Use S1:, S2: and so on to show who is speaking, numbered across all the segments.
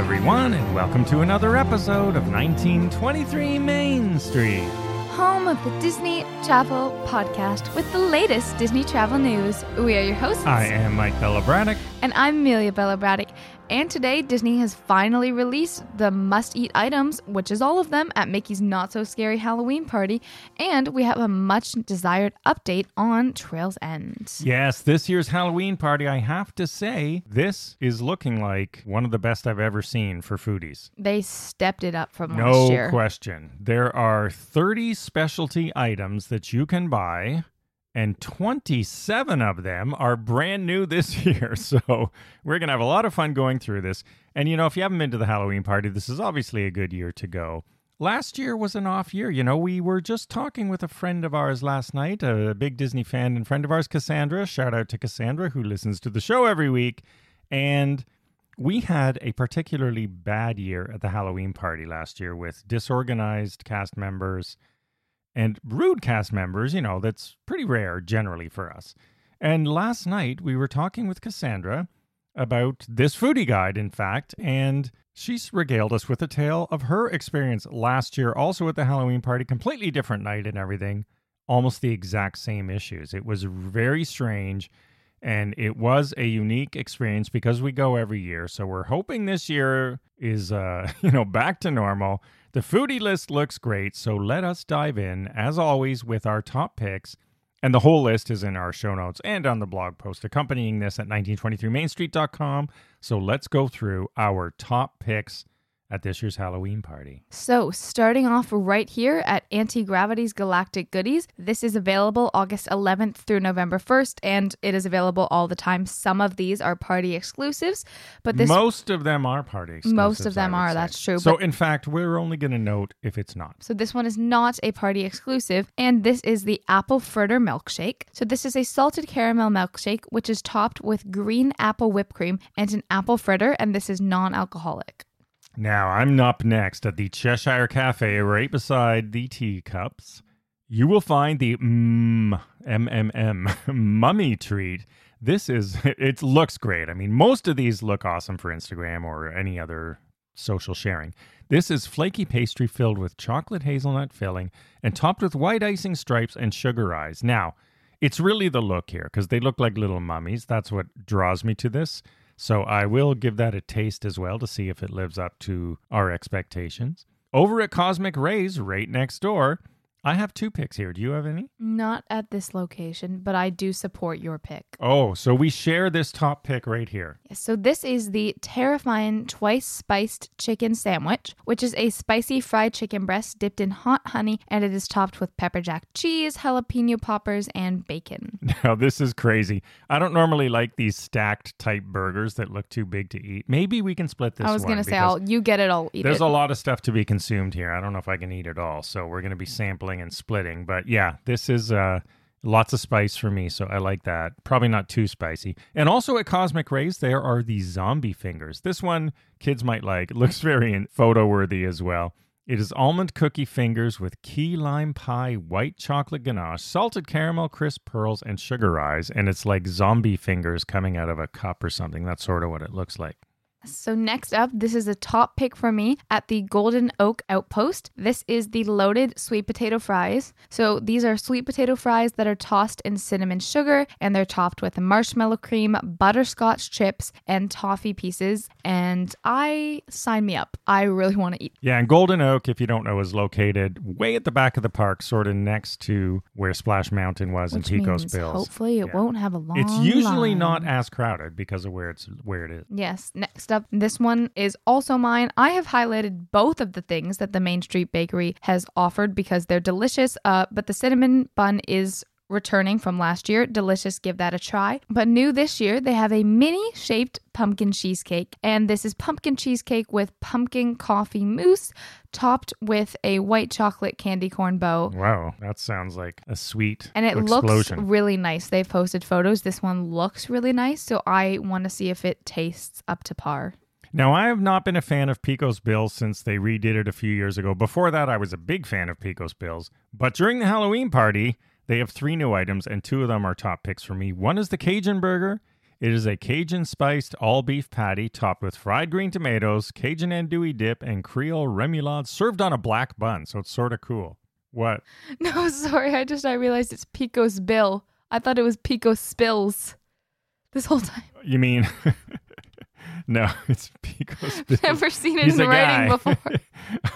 S1: Everyone, and welcome to another episode of 1923 Main Street.
S2: home of the Disney Travel Podcast with the latest Disney travel news. We are your hosts.
S1: I am Mike Bella Braddock.
S2: And I'm Amelia Bella Braddock. And today, Disney has finally released the must eat items, which is all of them, at Mickey's Not So Scary Halloween Party. And we have a much desired update on Trails End.
S1: Yes, this year's Halloween party, I have to say, this is looking like one of the best I've ever seen for foodies.
S2: They stepped it up from
S1: No
S2: last year.
S1: No question. There are 30 specialty items that you can buy, and 27 of them are brand new this year. So we're going to have a lot of fun going through this. And, you know, if you haven't been to the Halloween party, this is obviously a good year to go. Last year was an off year. You know, we were just talking with a friend of ours last night, a big Disney fan and friend of ours, Cassandra. Shout out to Cassandra, who listens to the show every week. And we had a particularly bad year at the Halloween party last year with disorganized cast members and rude cast members, you know, that's pretty rare generally for us. And last night we were talking with Cassandra about this foodie guide, in fact, and she's regaled us with a tale of her experience last year, also at the Halloween party, completely different night and everything, almost the exact same issues. It was very strange and it was a unique experience because we go every year. So we're hoping this year is uh, you know, back to normal. The foodie list looks great, so let us dive in as always with our top picks. And the whole list is in our show notes and on the blog post accompanying this at 1923mainstreet.com. So let's go through our top picks at this year's Halloween party.
S2: So, starting off right here at Auntie Gravity's Galactic Goodies, this is available August 11th through November 1st, and it is available all the time. Some of these are party exclusives, but this
S1: Most of them are party exclusives.
S2: Most of them are,
S1: say.
S2: that's true,
S1: So, in fact, we're only going to note if it's not.
S2: So this one is not a party exclusive, and this is the apple fritter milkshake. So this is a salted caramel milkshake, which is topped with green apple whipped cream and an apple fritter, and this is non-alcoholic.
S1: Now, I'm up next at the Cheshire Cafe right beside the teacups. You will find the mm, MMM mummy treat. This is, it looks great. I mean, most of these look awesome for Instagram or any other social sharing. This is flaky pastry filled with chocolate hazelnut filling and topped with white icing stripes and sugar eyes. Now, it's really the look here because they look like little mummies. That's what draws me to this. So I will give that a taste as well to see if it lives up to our expectations. Over at Cosmic Rays, right next door, I have two picks here. Do you have any?
S2: Not at this location, but I do support your pick.
S1: Oh, so we share this top pick right here.
S2: So this is the terrifying twice spiced chicken sandwich, which is a spicy fried chicken breast dipped in hot honey, and it is topped with pepper jack cheese, jalapeno poppers, and bacon.
S1: Now, this is crazy. I don't normally like these stacked type burgers that look too big to eat. Maybe we can split this
S2: I was gonna say,
S1: because
S2: I'll you get it, I'll eat
S1: There's
S2: it.
S1: a lot of stuff to be consumed here. I don't know if I can eat it all. So we're going to be sampling and splitting. But yeah, this is uh, lots of spice for me. So I like that. Probably not too spicy. And also at Cosmic Rays, there are the zombie fingers. This one kids might like. It looks very photo worthy as well. It is almond cookie fingers with key lime pie, white chocolate ganache, salted caramel, crisp pearls, and sugar eyes. And it's like zombie fingers coming out of a cup or something. That's sort of what it looks like.
S2: So next up, this is a top pick for me at the Golden Oak Outpost. This is the loaded sweet potato fries. So these are sweet potato fries that are tossed in cinnamon sugar and they're topped with marshmallow cream, butterscotch chips, and toffee pieces. And I sign me up. I really want to eat.
S1: Yeah, and Golden Oak, if you don't know, is located way at the back of the park, sort of next to where Splash Mountain was
S2: Which
S1: in Pecos Bills.
S2: hopefully it
S1: Yeah.
S2: won't have a long
S1: It's usually
S2: line.
S1: not as crowded because of where it's where it is.
S2: Yes. Next up, this one is also mine. I have highlighted both of the things that the Main Street Bakery has offered because they're delicious. Uh, but the cinnamon bun is returning from last year. Delicious. Give that a try. But new this year, they have a mini shaped pumpkin cheesecake. And this is pumpkin cheesecake with pumpkin coffee mousse topped with a white chocolate candy corn bow.
S1: Wow, that sounds like a sweet
S2: And it
S1: explosion.
S2: looks really nice. They've posted photos. This one looks really nice. So I want to see if it tastes up to par.
S1: Now, I have not been a fan of Pecos Bills since they redid it a few years ago. Before that, I was a big fan of Pecos Bills. But during the Halloween party, they have three new items, and two of them are top picks for me. One is the Cajun burger, It is a Cajun spiced all beef patty topped with fried green tomatoes, Cajun andouille dip, and Creole remoulade served on a black bun. So it's sort of cool. What?
S2: No, sorry. I just I realized it's Pico's Bill. I thought it was Pico Spills this whole time.
S1: You mean? no, it's Pico's. Bill.
S2: Never seen it
S1: He's
S2: in writing
S1: guy.
S2: before.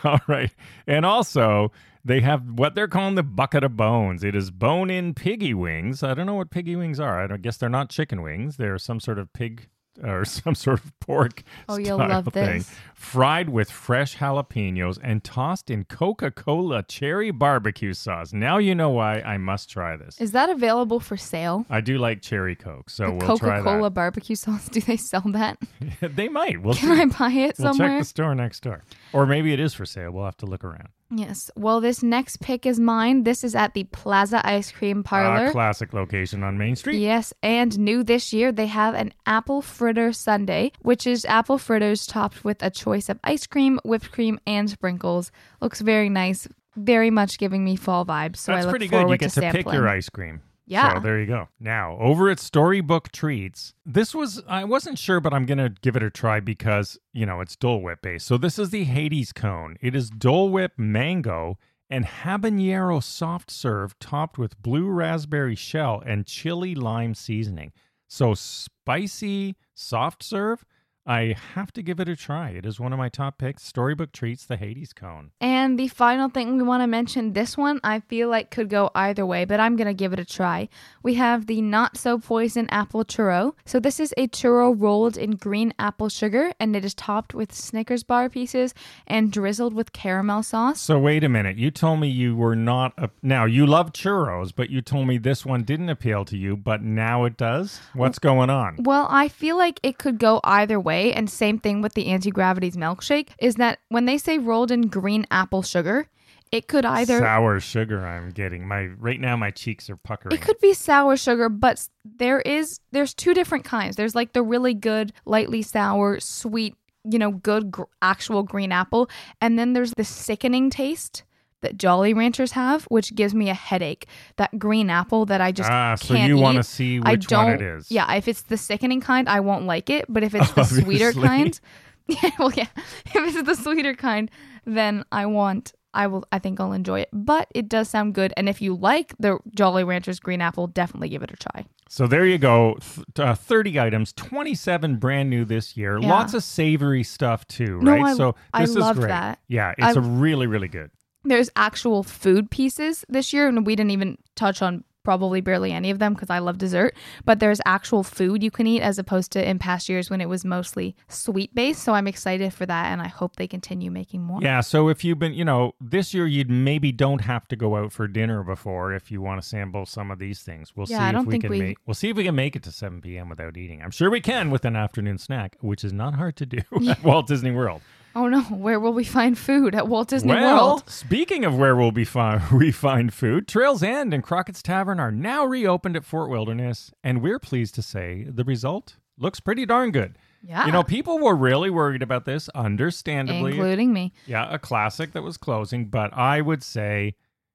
S1: All right. And also, they have what they're calling the bucket of bones. It is bone in piggy wings. I don't know what piggy wings are. I don't guess they're not chicken wings. They're some sort of pig or some sort of pork.
S2: Oh, you'll love
S1: thing.
S2: this.
S1: Fried with fresh jalapenos and tossed in Coca Cola cherry barbecue sauce. Now you know why I must try this.
S2: Is that available for sale?
S1: I do like cherry Coke, so
S2: The
S1: we'll try
S2: Coca Cola barbecue sauce. Do they sell that?
S1: they might. We'll,
S2: Can
S1: see.
S2: I buy it
S1: we'll check the store next door. Or maybe it is for sale. We'll have to look around.
S2: Yes. Well, this next pick is mine. This is at the Plaza Ice Cream Parlor.
S1: Ah, classic location on Main Street.
S2: Yes, and new this year, they have an apple fritter sundae, which is apple fritters topped with a choice of ice cream, whipped cream, and sprinkles. Looks very nice, very much giving me fall vibes. So
S1: That's
S2: I look
S1: pretty good.
S2: forward
S1: You get to, pick
S2: sampling.
S1: your ice cream.
S2: Yeah.
S1: So there you go. Now, over at Storybook Treats, this was, I wasn't sure, but I'm going to give it a try because, you know, it's Dole Whip based. So this is the Hades cone. It is Dole Whip mango and habanero soft serve topped with blue raspberry shell and chili lime seasoning. So spicy soft serve. I have to give it a try. It is one of my top picks. Storybook Treats, the Hades cone.
S2: And the final thing we want to mention this one, I feel like could go either way, but I'm going to give it a try. We have the not so poison apple churro. So, this is a churro rolled in green apple sugar and it is topped with Snickers bar pieces and drizzled with caramel sauce.
S1: So wait a minute. You told me you were not a now you love churros, but you told me this one didn't appeal to you, but now it does. What's going on?
S2: Well, I feel like it could go either way. And same thing with the Auntie Gravity's milkshake is that when they say rolled in green apple sugar, it could either.
S1: Sour sugar I'm getting. My right now my cheeks are puckering.
S2: It could be sour sugar, but there is there's two different kinds. There's like the really good, lightly sour, sweet, you know, good gr- actual green apple, and then there's the sickening taste that Jolly Ranchers have, which gives me a headache. That green apple that I just
S1: ah, so you want to see
S2: I
S1: which
S2: don't.
S1: one it is.
S2: Yeah, if it's the sickening kind, I won't like it. But if it's the sweeter kind, yeah, well, yeah, if it's the sweeter kind, then I want. I will. I think I'll enjoy it. But it does sound good, and if you like the Jolly Ranchers green apple, definitely give it a try.
S1: So there you go. Th- uh, 30 items, 27 brand new this year.
S2: Yeah.
S1: Lots of savory stuff too,
S2: No,
S1: right?
S2: I-
S1: so
S2: I
S1: this is
S2: love
S1: great.
S2: that.
S1: Yeah, it's
S2: I-
S1: a really really good.
S2: There's actual food pieces this year, and we didn't even touch on probably barely any of them because I love dessert. But there's actual food you can eat as opposed to in past years when it was mostly sweet based. So I'm excited for that, and I hope they continue making more.
S1: Yeah, so if you've been, you know, this year you'd maybe don't have to go out for dinner before if you want to sample some of these things. We'll
S2: Yeah,
S1: see
S2: I
S1: if we can
S2: we-
S1: make we'll see if we can make it to 7 p.m. without eating. I'm sure we can with an afternoon snack, which is not hard to do at Walt Disney World.
S2: Oh no, where will we find food at Walt Disney
S1: well,
S2: World?
S1: speaking of where we'll be fi- we find food, Trails End and Crockett's Tavern are now reopened at Fort Wilderness, and we're pleased to say the result looks pretty darn good.
S2: Yeah.
S1: You know, people were really worried about this, understandably.
S2: including me.
S1: Yeah, a classic that was closing, but I would say,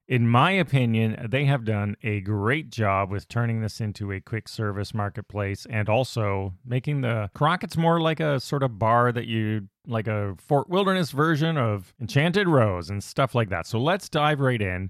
S1: in my opinion, they have done a great job with turning this into a quick service marketplace and also making the Crockett's more like a sort of bar that you like a Fort Wilderness version of Enchanted Rose and stuff like that. So let's dive right in.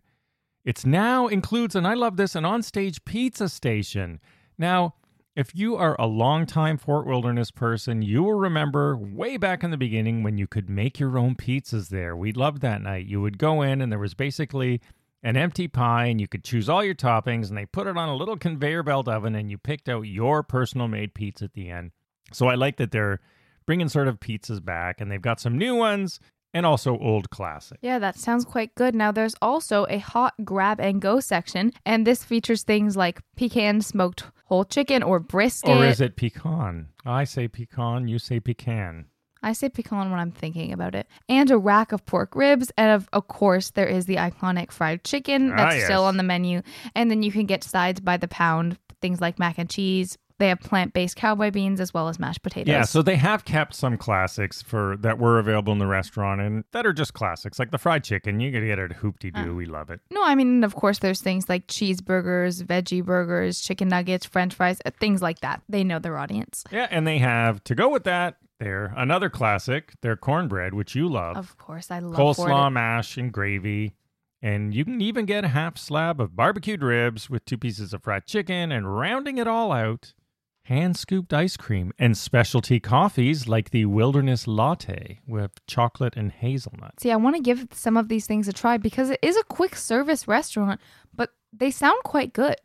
S1: It's now includes, and I love this, an onstage pizza station. Now, if you are a longtime Fort Wilderness person, you will remember way back in the beginning when you could make your own pizzas there. We loved that night. You would go in, and there was basically an empty pie, and you could choose all your toppings, and they put it on a little conveyor belt oven, and you picked out your personal made pizza at the end. So I like that they're bringing sort of pizzas back, and they've got some new ones and also old classic.
S2: Yeah, that sounds quite good. Now, there's also a hot grab and go section, and this features things like pecan smoked whole chicken or brisket.
S1: Or is it pecan? I say pecan, you say pecan.
S2: I say pecan when I'm thinking about it. And a rack of pork ribs. And of, of course, there is the iconic fried chicken
S1: Ah,
S2: that's
S1: yes.
S2: still on the menu. And then you can get sides by the pound, things like mac and cheese, They have plant-based cowboy beans as well as mashed potatoes.
S1: Yeah, so they have kept some classics for that were available in the restaurant and that are just classics, like the fried chicken. You gotta get it at Hoop-Dee-Doo. we love it.
S2: no, I mean, of course, there's things like cheeseburgers, veggie burgers, chicken nuggets, French fries, uh, things like that. They know their audience.
S1: Yeah, and they have to go with that. There, another classic. Their cornbread, which you love,
S2: Of course, I love
S1: coleslaw, mash, and gravy. And you can even get a half slab of barbecued ribs with two pieces of fried chicken, and rounding it all out, hand scooped ice cream and specialty coffees like the Wilderness Latte with chocolate and hazelnut.
S2: See, I want to give some of these things a try because it is a quick service restaurant, but they sound quite good.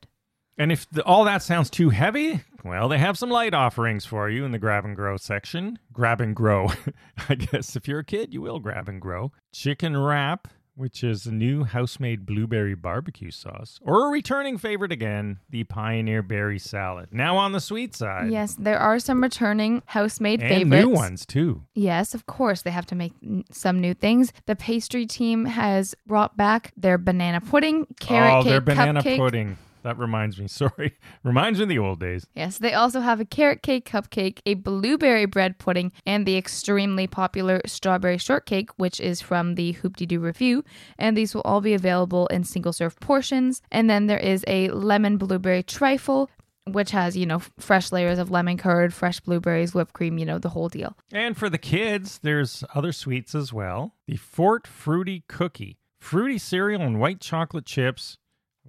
S1: And if the, all that sounds too heavy, well, they have some light offerings for you in the grab and grow section. Grab and grow. I guess if you're a kid, you will grab and grow. Chicken wrap, which is a new house-made blueberry barbecue sauce, or a returning favorite again, the Pioneer Berry Salad. Now on the sweet side.
S2: Yes, there are some returning house-made
S1: And
S2: favorites.
S1: new ones too.
S2: Yes, of course, they have to make n- some new things. The pastry team has brought back their banana pudding, carrot
S1: oh,
S2: cake,
S1: their banana
S2: cupcake.
S1: pudding. That reminds me. Sorry, reminds me of the old days.
S2: Yes, they also have a carrot cake cupcake, a blueberry bread pudding, and the extremely popular strawberry shortcake, which is from the Hoop-Dee-Doo Revue. And these will all be available in single serve portions. And then there is a lemon blueberry trifle, which has, you know, fresh layers of lemon curd, fresh blueberries, whipped cream, you know, the whole deal.
S1: And for the kids, there's other sweets as well. The Fort Fruity Cookie, fruity cereal and white chocolate chips.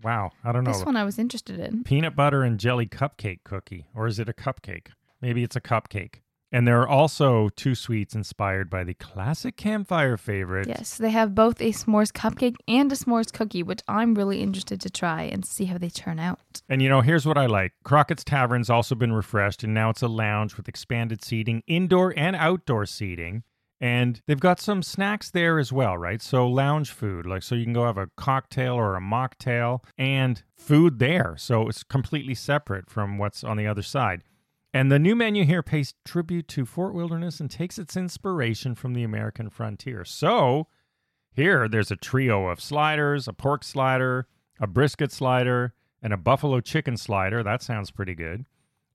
S1: Wow, I don't know.
S2: This one I was interested in.
S1: Peanut butter and jelly cupcake cookie, or is it a cupcake? Maybe it's a cupcake. And there are also two sweets inspired by the classic campfire favorite.
S2: Yes, they have both a s'mores cupcake and a s'mores cookie, which I'm really interested to try and see how they turn out.
S1: And you know, here's what I like Crockett's Tavern's also been refreshed, and now it's a lounge with expanded seating, indoor and outdoor seating. And they've got some snacks there as well, right? So lounge food, like so you can go have a cocktail or a mocktail and food there. So it's completely separate from what's on the other side. And the new menu here pays tribute to Fort Wilderness and takes its inspiration from the American frontier. So here there's a trio of sliders, a pork slider, a brisket slider, and a buffalo chicken slider. That sounds pretty good.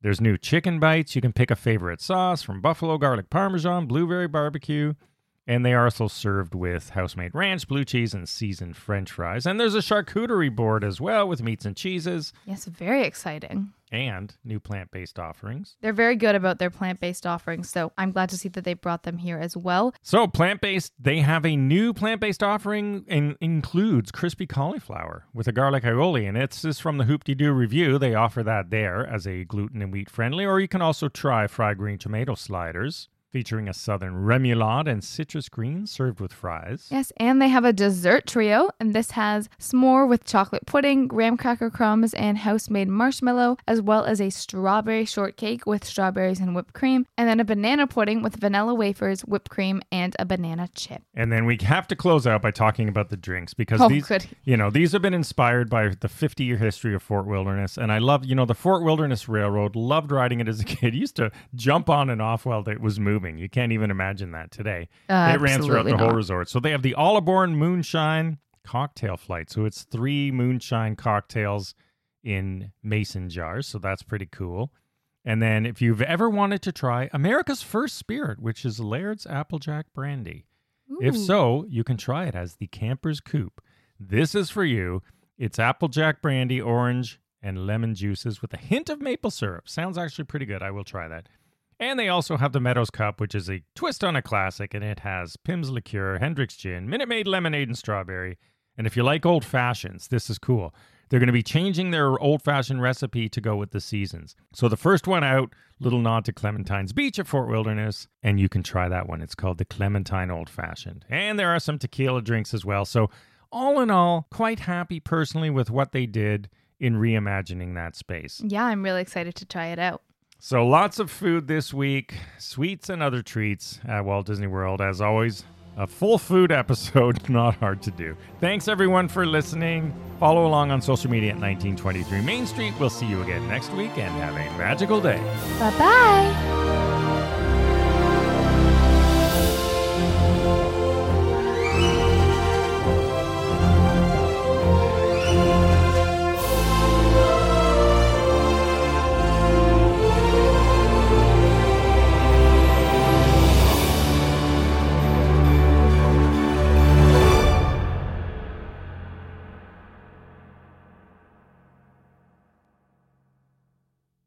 S1: There's new chicken bites. You can pick a favorite sauce from buffalo garlic parmesan, blueberry barbecue, and they are also served with house-made ranch, blue cheese, and seasoned french fries. And there's a charcuterie board as well with meats and cheeses
S2: Yes, very exciting.
S1: and new plant-based offerings.
S2: They're very good about their plant based offerings, so I'm glad to see that they brought them here as well.
S1: So, plant based, they have a new plant based offering and includes crispy cauliflower with a garlic aioli. And it's this from the Hoop-Dee-Doo Revue. They offer that there as a gluten and wheat friendly. Or you can also try fried green tomato sliders featuring a southern remoulade and citrus greens served with fries.
S2: Yes, and they have a dessert trio, and this has s'more with chocolate pudding, graham cracker crumbs, and house made marshmallow, as well as a strawberry shortcake with strawberries and whipped cream, and then a banana pudding with vanilla wafers, whipped cream, and a banana chip.
S1: And then we have to close out by talking about the drinks because
S2: Oh,
S1: these,
S2: good.
S1: you know, these have been inspired by the 50 year history of Fort Wilderness. And I love, you know, the Fort Wilderness Railroad, loved riding it as a kid. Used to jump on and off while it was moving. You can't even imagine that today.
S2: Uh,
S1: it ran throughout the whole resort. So they have the Oliborn Moonshine cocktail flight. So it's three moonshine cocktails in mason jars. So that's pretty cool. And then if you've ever wanted to try America's First Spirit, which is Laird's Applejack Brandy. If so, you can try it as the Camper's Coupe. This is for you. It's Applejack Brandy, orange, and lemon juices with a hint of maple syrup. Sounds actually pretty good. I will try that. And they also have the Meadows Cup, which is a twist on a classic, and it has Pimm's Liqueur, Hendrick's Gin, Minute Maid Lemonade, and Strawberry. And if you like old fashions, this is cool. They're going to be changing their old fashioned recipe to go with the seasons. So the first one out, little nod to Clementine's Beach at Fort Wilderness, and you can try that one. It's called the Clementine Old Fashioned. And there are some tequila drinks as well. So, all in all, quite happy personally with what they did in reimagining that space.
S2: Yeah, I'm really excited to try it out.
S1: So lots of food this week, sweets and other treats at Walt Disney World. As always, a full food episode, not hard to do. Thanks everyone for listening. Follow along on social media at 1923 Main Street. We'll see you again next week and have a magical day.
S2: Bye bye.